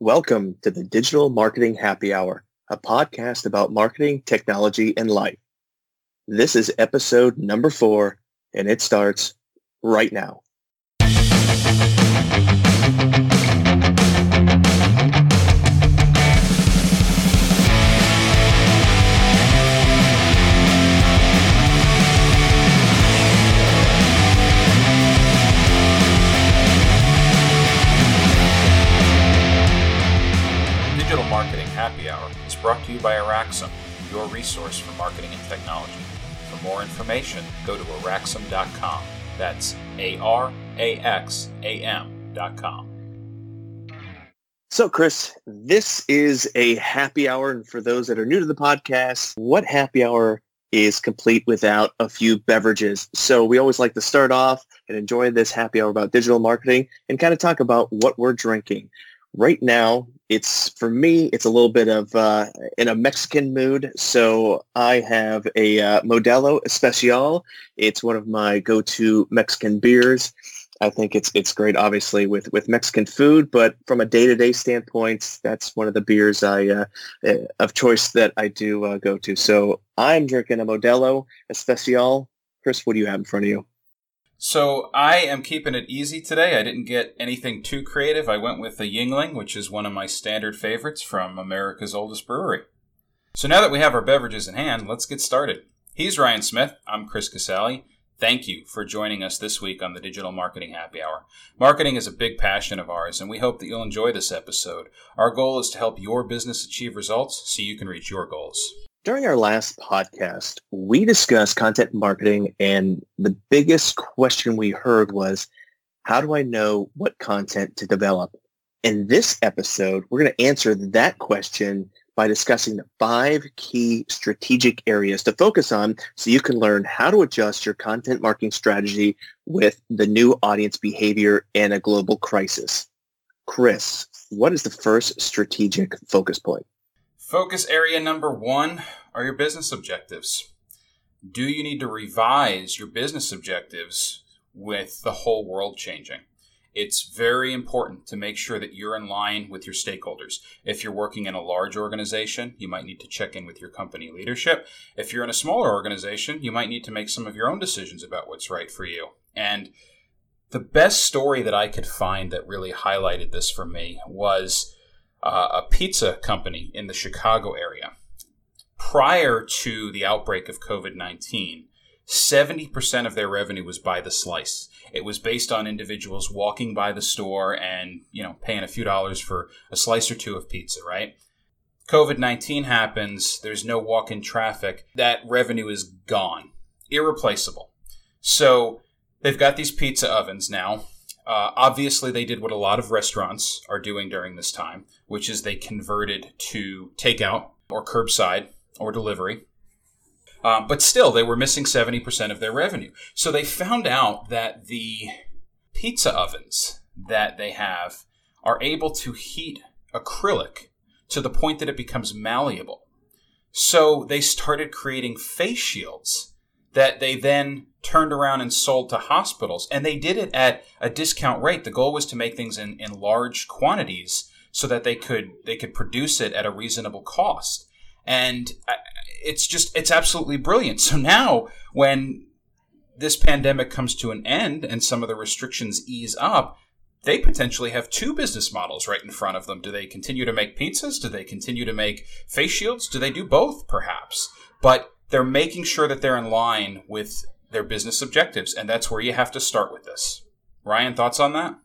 Welcome to the Digital Marketing Happy Hour, a podcast about marketing, technology, and life. This is episode number four, and it starts right now. You by Araxam, your resource for marketing and technology. For more information, go to araxam.com. That's A-R-A-X-A-M dot com. So, Chris, this is a happy hour. And for those that are new to the podcast, what happy hour is complete without a few beverages? So we always like to start off and enjoy this happy hour about digital marketing and kind of talk about what we're drinking. Right now, it's for me, it's a little bit of uh, in a Mexican mood. So I have a uh, Modelo Especial. It's one of my go-to Mexican beers. I think it's it's great, obviously, with with Mexican food. But from a day to day standpoint, that's one of the beers I uh, uh, of choice that I do uh, go to. So I'm drinking a Modelo Especial. Chris, what do you have in front of you? So I am keeping it easy today. I didn't get anything too creative. I went with the Yuengling, which is one of my standard favorites from America's oldest brewery. So now that we have our beverages in hand, let's get started. He's Ryan Smith. I'm Chris Casali. Thank you for joining us this week on the Digital Marketing Happy Hour. Marketing is a big passion of ours, and we hope that you'll enjoy this episode. Our goal is to help your business achieve results so you can reach your goals. During our last podcast, we discussed content marketing, and the biggest question we heard was, how do I know what content to develop? In this episode, we're going to answer that question by discussing the five key strategic areas to focus on so you can learn how to adjust your content marketing strategy with the new audience behavior and a global crisis. Chris, what is the first strategic focus point? Focus area number one are your business objectives. Do you need to revise your business objectives with the whole world changing? It's very important to make sure that you're in line with your stakeholders. If you're working in a large organization, you might need to check in with your company leadership. If you're in a smaller organization, you might need to make some of your own decisions about what's right for you. And the best story that I could find that really highlighted this for me was uh, a pizza company in the Chicago area. Prior to the outbreak of COVID 19, 70% of their revenue was by the slice. It was based on individuals walking by the store and, you know, paying a few dollars for a slice or two of pizza, right? COVID 19 happens, there's no walk in traffic, that revenue is gone, irreplaceable. So they've got these pizza ovens now. Uh, obviously, they did what a lot of restaurants are doing during this time, which is they converted to takeout or curbside or delivery. Um, but still, they were missing 70% of their revenue. So they found out that the pizza ovens that they have are able to heat acrylic to the point that it becomes malleable. So they started creating face shields that they then turned around and sold to hospitals. And they did it at a discount rate. The goal was to make things in, in large quantities so that they could they could produce it at a reasonable cost. And uh, it's just it's absolutely brilliant. So now when this pandemic comes to an end and some of the restrictions ease up, they potentially have two business models right in front of them. Do they continue to make pizzas? Do they continue to make face shields? Do they do both perhaps? But they're making sure that they're in line with their business objectives, and that's where you have to start with this. Ryan, thoughts on that?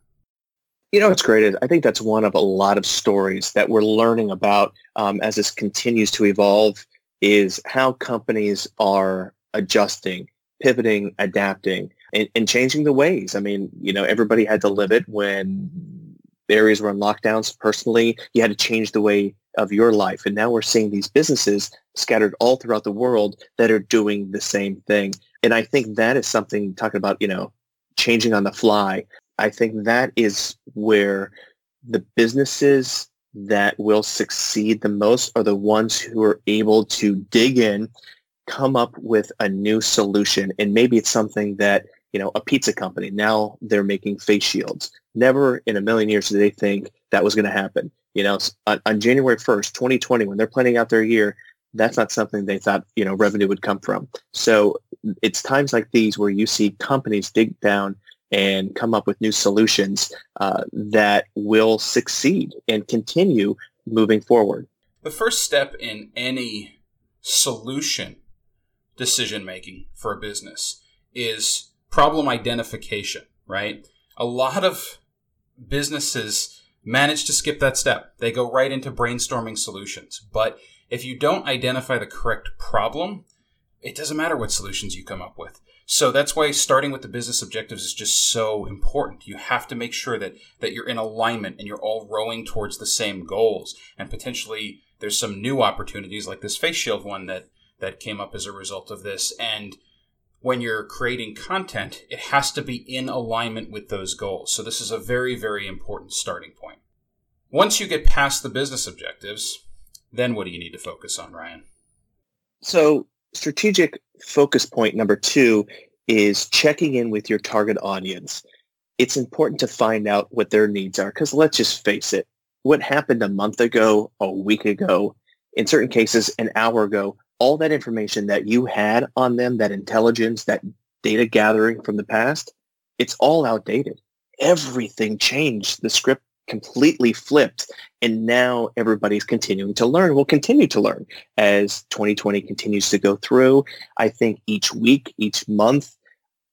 You know, it's great. Is I think that's one of a lot of stories that we're learning about um, as this continues to evolve is how companies are adjusting, pivoting, adapting, and, and changing the ways. I mean, you know, everybody had to live it when areas were in lockdowns. Personally, you had to change the way of your life. And now we're seeing these businesses scattered all throughout the world that are doing the same thing. And I think that is something talking about, you know, changing on the fly. I think that is where the businesses that will succeed the most are the ones who are able to dig in, come up with a new solution. And maybe it's something that, you know, a pizza company, now they're making face shields. Never in a million years did they think that was going to happen. You know, on, on January 1st, 2020, when they're planning out their year, that's not something they thought, you know, revenue would come from. So it's times like these where you see companies dig down and come up with new solutions uh, that will succeed and continue moving forward. The first step in any solution decision making for a business is problem identification, right? A lot of businesses manage to skip that step. They go right into brainstorming solutions. But if you don't identify the correct problem, it doesn't matter what solutions you come up with. So that's why starting with the business objectives is just so important. You have to make sure that that you're in alignment and you're all rowing towards the same goals. And potentially there's some new opportunities like this face shield one that that came up as a result of this. And when you're creating content, it has to be in alignment with those goals. So this is a very, very important starting point. Once you get past the business objectives, then what do you need to focus on, Ryan? So strategic focus point number two is checking in with your target audience. It's important to find out what their needs are because let's just face it, what happened a month ago, a week ago, in certain cases, an hour ago, all that information that you had on them, that intelligence, that data gathering from the past, it's all outdated. Everything changed. The script completely flipped and now everybody's continuing to learn will continue to learn as 2020 continues to go through i think each week each month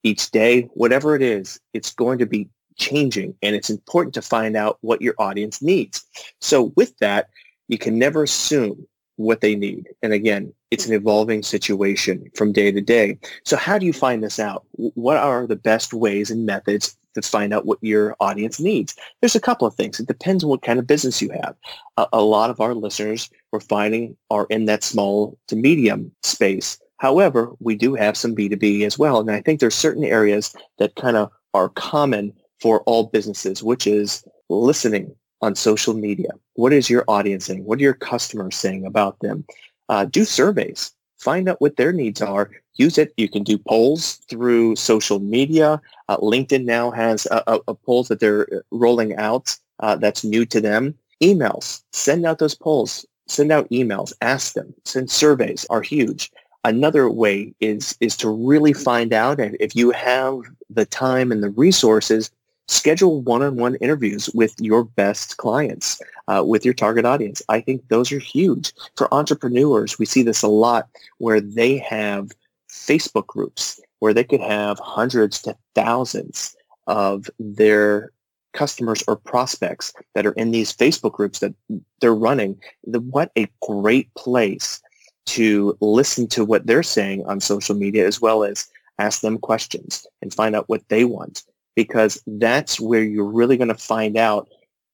each day whatever it is it's going to be changing and it's important to find out what your audience needs so with that you can never assume what they need and again it's an evolving situation from day to day so how do you find this out what are the best ways and methods to find out what your audience needs. There's a couple of things. It depends on what kind of business you have. A, a lot of our listeners we're finding are in that small to medium space. However, we do have some B2B as well. And I think there's certain areas that kind of are common for all businesses, which is listening on social media. What is your audience saying? What are your customers saying about them? Uh, do surveys. Find out what their needs are use it. You can do polls through social media. Uh, LinkedIn now has a, a, a, polls that they're rolling out uh, that's new to them. Emails. Send out those polls. Send out emails. Ask them. Send surveys are huge. Another way is is to really find out if you have the time and the resources, schedule one-on-one interviews with your best clients, uh, with your target audience. I think those are huge. For entrepreneurs, we see this a lot where they have Facebook groups where they could have hundreds to thousands of their customers or prospects that are in these Facebook groups that they're running. The, what a great place to listen to what they're saying on social media as well as ask them questions and find out what they want because that's where you're really going to find out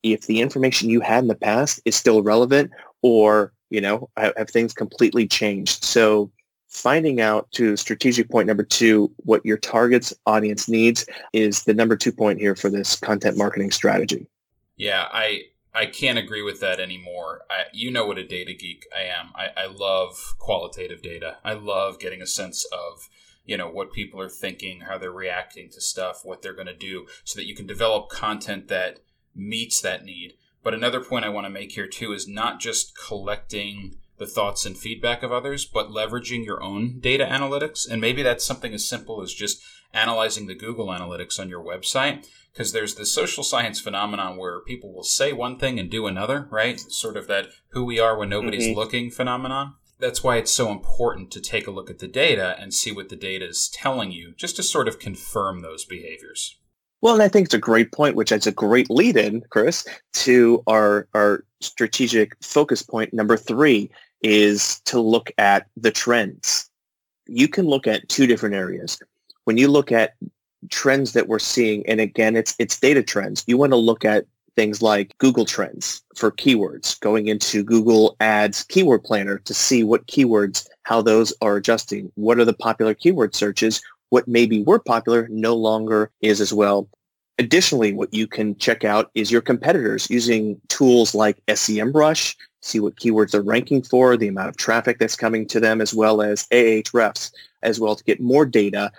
if the information you had in the past is still relevant or you know have things completely changed. So finding out to strategic point number two what your target's audience needs is the number two point here for this content marketing strategy. Yeah i i can't agree with that anymore. I, you know what a data geek i am. I, I love qualitative data. I love getting a sense of you know what people are thinking how they're reacting to stuff what they're going to do so that you can develop content that meets that need but another point i want to make here too is not just collecting the thoughts and feedback of others, but leveraging your own data analytics. And maybe that's something as simple as just analyzing the Google Analytics on your website. Because there's this social science phenomenon where people will say one thing and do another, right? Sort of that who we are when nobody's mm-hmm. looking phenomenon. That's why it's so important to take a look at the data and see what the data is telling you, just to sort of confirm those behaviors. Well, and I think it's a great point, which is a great lead in, Chris, to our, our strategic focus point number three, is to look at the trends. You can look at two different areas. When you look at trends that we're seeing, and again, it's it's data trends. You want to look at things like Google Trends for keywords, going into Google Ads Keyword Planner to see what keywords, how those are adjusting. What are the popular keyword searches? What maybe were popular no longer is as well. Additionally, what you can check out is your competitors using tools like SEMrush, see what keywords they're ranking for, the amount of traffic that's coming to them, as well as Ahrefs, as well to get more data,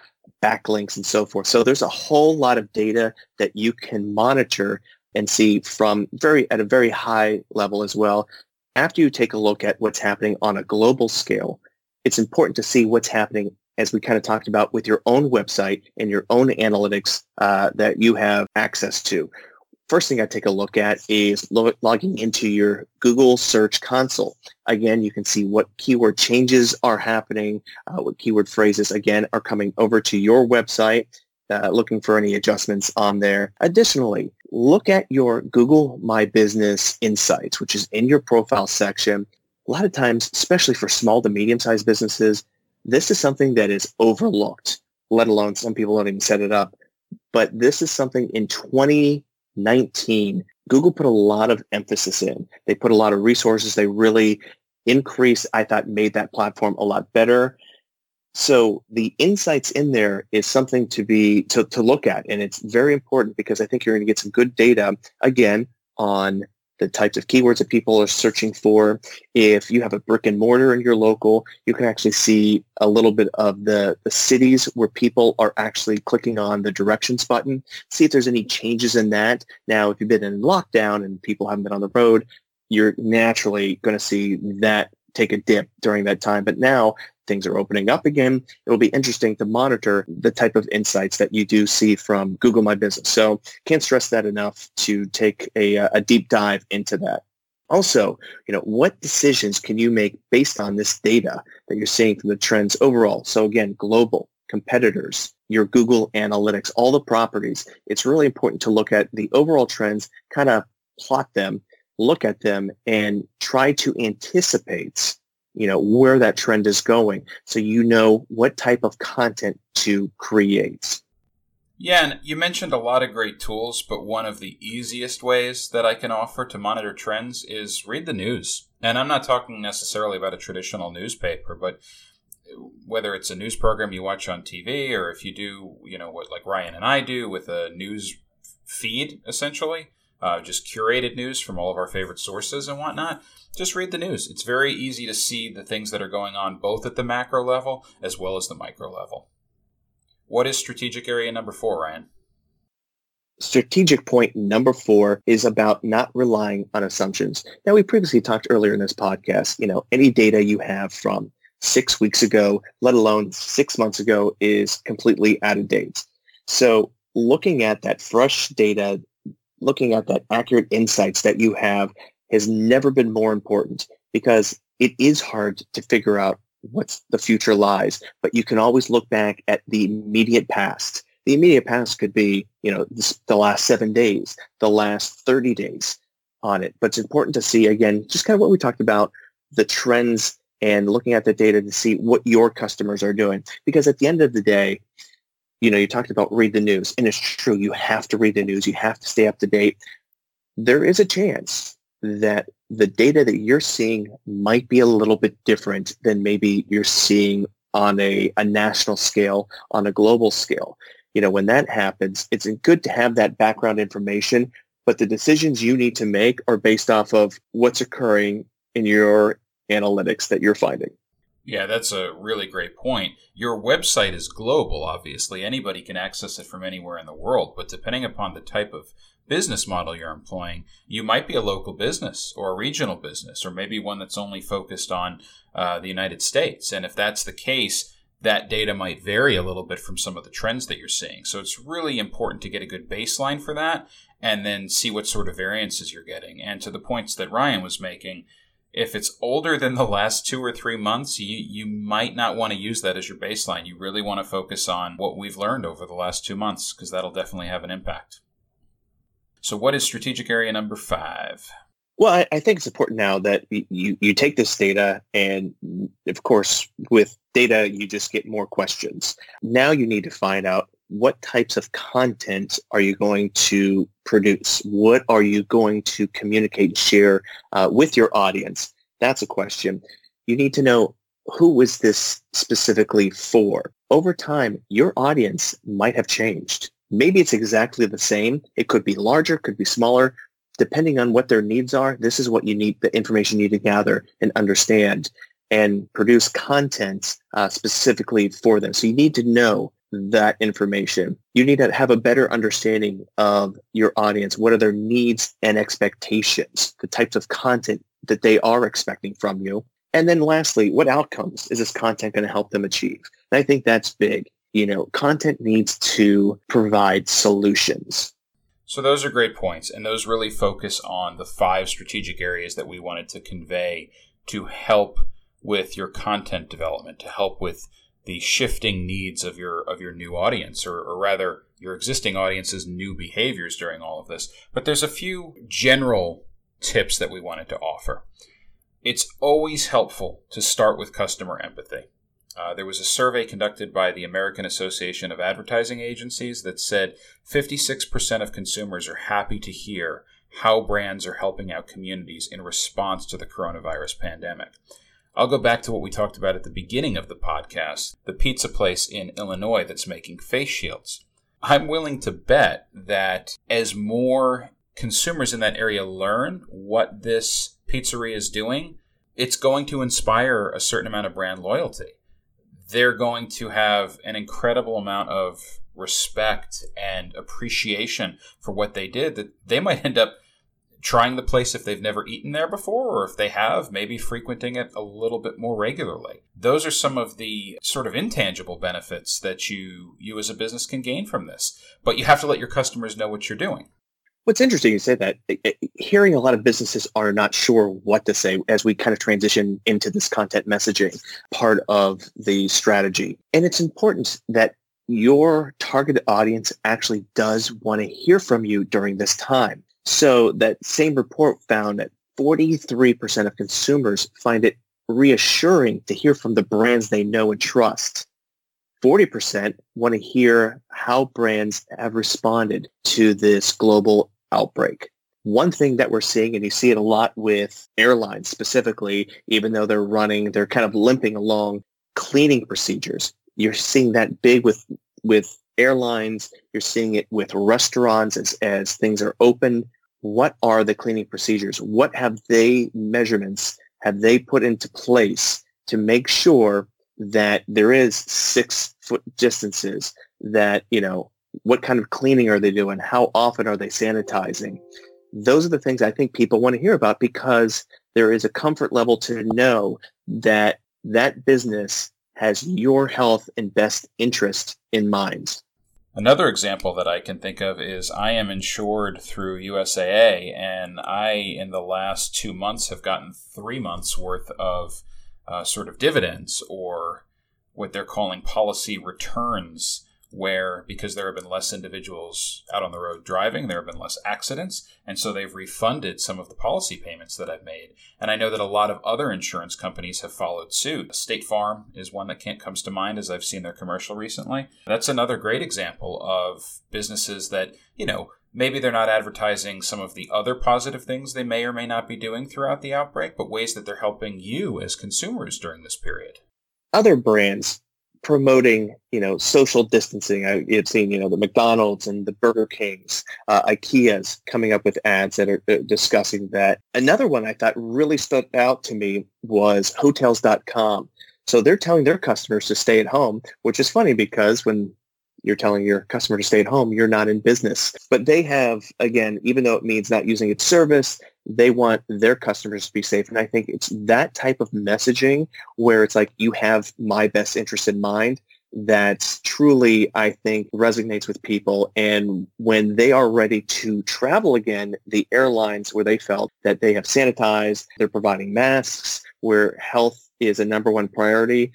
backlinks, and so forth. So there's a whole lot of data that you can monitor and see from very at a very high level as well. After you take a look at what's happening on a global scale, it's important to see what's happening as we kind of talked about with your own website and your own analytics uh, that you have access to. First thing I take a look at is lo- logging into your Google Search Console. Again, you can see what keyword changes are happening, uh, what keyword phrases, again, are coming over to your website, uh, looking for any adjustments on there. Additionally, look at your Google My Business Insights, which is in your profile section. A lot of times, especially for small to medium-sized businesses, this is something that is overlooked, let alone some people don't even set it up. But this is something in 2019, Google put a lot of emphasis in. They put a lot of resources. They really increased, I thought, made that platform a lot better. So the insights in there is something to be to, to look at. And it's very important because I think you're going to get some good data again on the types of keywords that people are searching for. If you have a brick and mortar in your local, you can actually see a little bit of the, the cities where people are actually clicking on the directions button, see if there's any changes in that. Now, if you've been in lockdown and people haven't been on the road, you're naturally going to see that take a dip during that time. But now things are opening up again, it'll be interesting to monitor the type of insights that you do see from Google My Business. So can't stress that enough to take a, uh, a deep dive into that. Also, you know, what decisions can you make based on this data that you're seeing from the trends overall? So again, global, competitors, your Google Analytics, all the properties. It's really important to look at the overall trends, kind of plot them, look at them, and try to anticipate you know, where that trend is going. So you know what type of content to create. Yeah, and you mentioned a lot of great tools, but one of the easiest ways that I can offer to monitor trends is read the news. And I'm not talking necessarily about a traditional newspaper, but whether it's a news program you watch on TV or if you do, you know, what like Ryan and I do with a news feed, essentially, uh, just curated news from all of our favorite sources and whatnot just read the news. It's very easy to see the things that are going on both at the macro level as well as the micro level. What is strategic area number four, Ryan? Strategic point number four is about not relying on assumptions. Now, we previously talked earlier in this podcast, you know, any data you have from six weeks ago, let alone six months ago, is completely out of date. So looking at that fresh data, looking at that accurate insights that you have has never been more important because it is hard to figure out what the future lies, but you can always look back at the immediate past. The immediate past could be, you know, the last seven days, the last 30 days on it. But it's important to see, again, just kind of what we talked about, the trends and looking at the data to see what your customers are doing. Because at the end of the day, you know, you talked about read the news, and it's true. You have to read the news. You have to stay up to date. There is a chance that the data that you're seeing might be a little bit different than maybe you're seeing on a, a national scale, on a global scale. You know, when that happens, it's good to have that background information, but the decisions you need to make are based off of what's occurring in your analytics that you're finding. Yeah, that's a really great point. Your website is global, obviously. Anybody can access it from anywhere in the world, but depending upon the type of business model you're employing, you might be a local business or a regional business, or maybe one that's only focused on uh, the United States. And if that's the case, that data might vary a little bit from some of the trends that you're seeing. So it's really important to get a good baseline for that and then see what sort of variances you're getting. And to the points that Ryan was making, if it's older than the last two or three months, you, you might not want to use that as your baseline. You really want to focus on what we've learned over the last two months because that'll definitely have an impact. So, what is strategic area number five? Well, I, I think it's important now that you, you take this data and, of course, with data, you just get more questions. Now you need to find out what types of content are you going to produce? What are you going to communicate and share uh, with your audience? That's a question. You need to know who is this specifically for? Over time, your audience might have changed. Maybe it's exactly the same. It could be larger, could be smaller. Depending on what their needs are, this is what you need, the information you need to gather and understand and produce content uh, specifically for them. So you need to know that information. You need to have a better understanding of your audience. What are their needs and expectations, the types of content that they are expecting from you. And then lastly, what outcomes is this content going to help them achieve? And I think that's big. You know, content needs to provide solutions. So those are great points. And those really focus on the five strategic areas that we wanted to convey to help with your content development, to help with the shifting needs of your of your new audience or, or rather your existing audience's new behaviors during all of this. But there's a few general tips that we wanted to offer. It's always helpful to start with customer empathy. Uh, there was a survey conducted by the American Association of Advertising Agencies that said 56% of consumers are happy to hear how brands are helping out communities in response to the coronavirus pandemic. I'll go back to what we talked about at the beginning of the podcast the pizza place in Illinois that's making face shields. I'm willing to bet that as more consumers in that area learn what this pizzeria is doing, it's going to inspire a certain amount of brand loyalty. They're going to have an incredible amount of respect and appreciation for what they did that they might end up trying the place if they've never eaten there before, or if they have, maybe frequenting it a little bit more regularly. Those are some of the sort of intangible benefits that you you as a business can gain from this. But you have to let your customers know what you're doing. What's interesting you say that eh, eh, hearing a lot of businesses are not sure what to say as we kind of transition into this content messaging part of the strategy. And it's important that your targeted audience actually does want to hear from you during this time. So that same report found that 43% of consumers find it reassuring to hear from the brands they know and trust. 40% want to hear how brands have responded to this global outbreak. One thing that we're seeing, and you see it a lot with airlines specifically, even though they're running, they're kind of limping along cleaning procedures. You're seeing that big with, with airlines. You're seeing it with restaurants as, as things are open what are the cleaning procedures? What have they measurements have they put into place to make sure that there is six foot distances that, you know, what kind of cleaning are they doing? How often are they sanitizing? Those are the things I think people want to hear about because there is a comfort level to know that that business has your health and best interest in mind. Another example that I can think of is I am insured through USAA, and I, in the last two months, have gotten three months worth of uh, sort of dividends or what they're calling policy returns where because there have been less individuals out on the road driving, there have been less accidents, and so they've refunded some of the policy payments that I've made. And I know that a lot of other insurance companies have followed suit. State Farm is one that can't comes to mind as I've seen their commercial recently. That's another great example of businesses that, you know, maybe they're not advertising some of the other positive things they may or may not be doing throughout the outbreak, but ways that they're helping you as consumers during this period. Other brands promoting, you know, social distancing. I have seen, you know, the McDonald's and the Burger Kings, uh, IKEA's coming up with ads that are uh, discussing that. Another one I thought really stood out to me was Hotels.com. So they're telling their customers to stay at home, which is funny because when you're telling your customer to stay at home, you're not in business. But they have, again, even though it means not using its service, they want their customers to be safe. And I think it's that type of messaging where it's like, you have my best interest in mind that truly, I think, resonates with people. And when they are ready to travel again, the airlines where they felt that they have sanitized, they're providing masks, where health is a number one priority,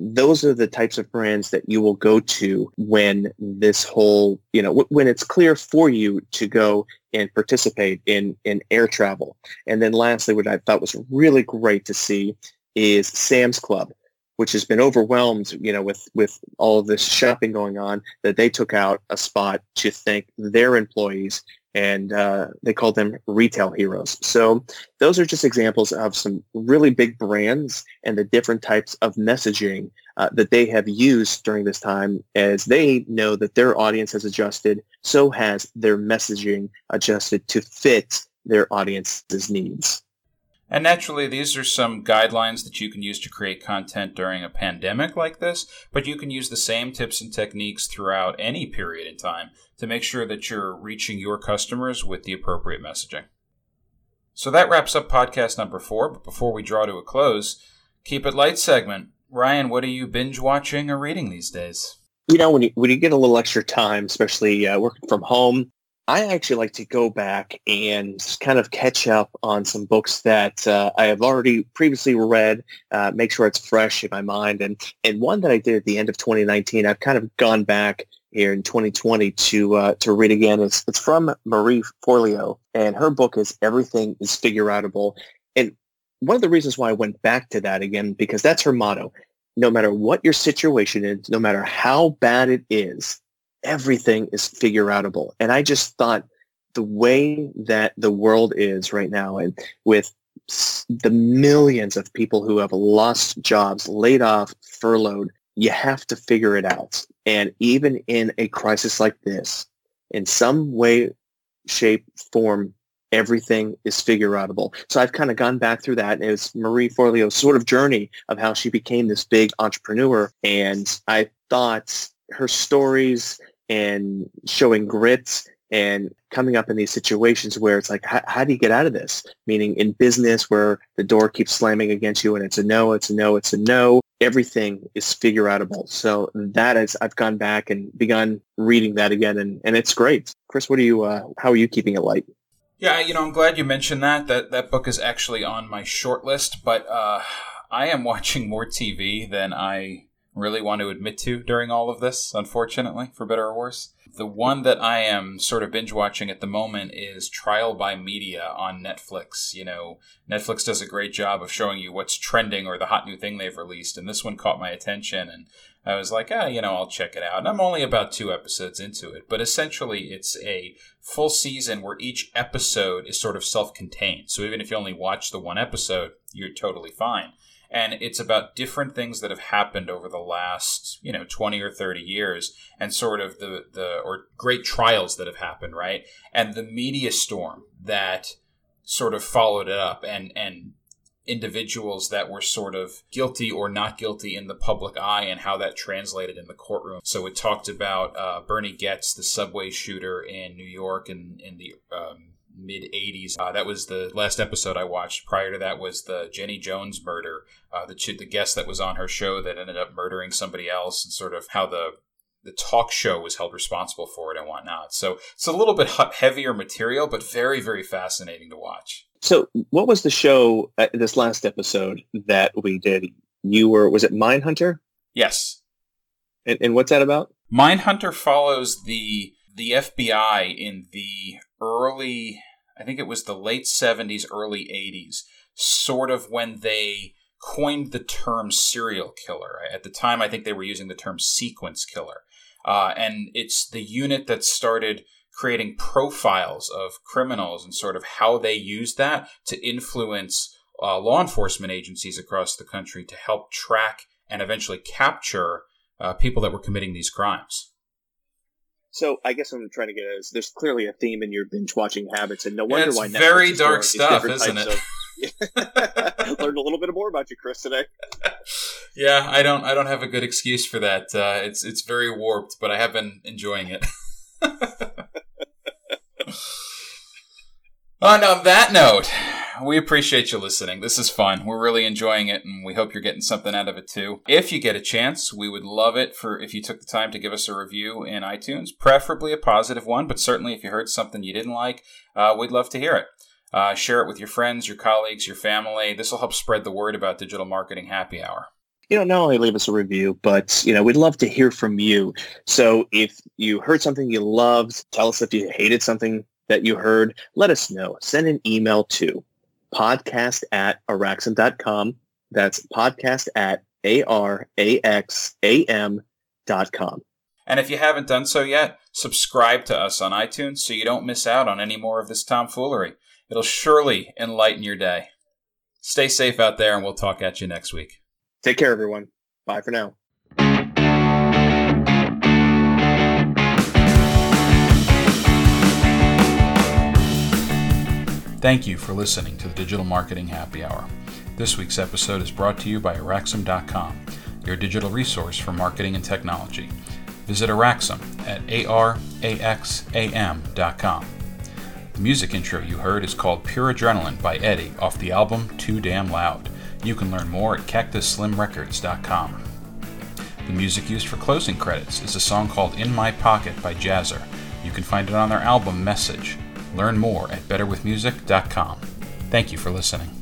those are the types of brands that you will go to when this whole, you know, when it's clear for you to go and participate in, in air travel. And then lastly, what I thought was really great to see is Sam's Club, which has been overwhelmed, you know, with, with all of this shopping going on, that they took out a spot to thank their employees and uh, they called them retail heroes. So those are just examples of some really big brands and the different types of messaging uh, that they have used during this time as they know that their audience has adjusted, so has their messaging adjusted to fit their audience's needs. And naturally, these are some guidelines that you can use to create content during a pandemic like this, but you can use the same tips and techniques throughout any period in time to make sure that you're reaching your customers with the appropriate messaging. So that wraps up podcast number four, but before we draw to a close, keep it light segment. Ryan, what are you binge watching or reading these days? You know, when you, when you get a little extra time, especially uh, working from home, I actually like to go back and kind of catch up on some books that uh, I have already previously read, uh, make sure it's fresh in my mind. And, and one that I did at the end of 2019, I've kind of gone back here in 2020 to uh, to read again. It's, it's from Marie Forleo, and her book is Everything is Figure. And one of the reasons why I went back to that again, because that's her motto. No matter what your situation is, no matter how bad it is, everything is figure outable. And I just thought the way that the world is right now and with the millions of people who have lost jobs, laid off, furloughed, you have to figure it out. And even in a crisis like this, in some way, shape, form, everything is figure outable. So I've kind of gone back through that. It's Marie Forleo's sort of journey of how she became this big entrepreneur. And I thought her stories and showing grit and coming up in these situations where it's like, how, how, do you get out of this? Meaning in business where the door keeps slamming against you and it's a no, it's a no, it's a no. Everything is figure outable. So that is, I've gone back and begun reading that again and, and it's great. Chris, what are you, uh, how are you keeping it light? Yeah, you know, I'm glad you mentioned that. That that book is actually on my short list, but uh, I am watching more TV than I really want to admit to during all of this, unfortunately, for better or worse. The one that I am sort of binge watching at the moment is Trial by Media on Netflix. You know, Netflix does a great job of showing you what's trending or the hot new thing they've released, and this one caught my attention, and I was like, ah, you know, I'll check it out. And I'm only about two episodes into it, but essentially it's a full season where each episode is sort of self contained. So even if you only watch the one episode, you're totally fine and it's about different things that have happened over the last you know 20 or 30 years and sort of the the or great trials that have happened right and the media storm that sort of followed it up and and individuals that were sort of guilty or not guilty in the public eye and how that translated in the courtroom. So it talked about uh, Bernie Goetz, the subway shooter in New York in, in the um, mid 80s. Uh, that was the last episode I watched. Prior to that was the Jenny Jones murder, uh, the, the guest that was on her show that ended up murdering somebody else, and sort of how the the talk show was held responsible for it and whatnot. So it's a little bit heavier material, but very, very fascinating to watch. So, what was the show uh, this last episode that we did? You were was it Mindhunter? Yes. And, and what's that about? Mindhunter follows the the FBI in the early I think it was the late 70s, early 80s, sort of when they coined the term serial killer. At the time, I think they were using the term sequence killer. Uh, and it's the unit that started creating profiles of criminals and sort of how they use that to influence uh, law enforcement agencies across the country to help track and eventually capture uh, people that were committing these crimes. So I guess what I'm trying to get at is there's clearly a theme in your binge watching habits, and no wonder it's why. Netflix very dark stuff, isn't it? Of... Learned a little bit more about you, Chris, today. Yeah, I don't. I don't have a good excuse for that. Uh, it's it's very warped, but I have been enjoying it. on that note, we appreciate you listening. This is fun. We're really enjoying it, and we hope you're getting something out of it too. If you get a chance, we would love it for if you took the time to give us a review in iTunes, preferably a positive one, but certainly if you heard something you didn't like, uh, we'd love to hear it. Uh, share it with your friends, your colleagues, your family. This will help spread the word about Digital Marketing Happy Hour you know, not only leave us a review, but, you know, we'd love to hear from you. So if you heard something you loved, tell us if you hated something that you heard, let us know. Send an email to podcast at araxam.com. That's podcast at A-R-A-X-A-M dot com. And if you haven't done so yet, subscribe to us on iTunes so you don't miss out on any more of this tomfoolery. It'll surely enlighten your day. Stay safe out there, and we'll talk at you next week. Take care, everyone. Bye for now. Thank you for listening to the Digital Marketing Happy Hour. This week's episode is brought to you by Araxam.com, your digital resource for marketing and technology. Visit Araxam at araxam.com. The music intro you heard is called Pure Adrenaline by Eddie off the album Too Damn Loud. You can learn more at cactusslimrecords.com. The music used for closing credits is a song called In My Pocket by Jazzer. You can find it on their album Message. Learn more at betterwithmusic.com. Thank you for listening.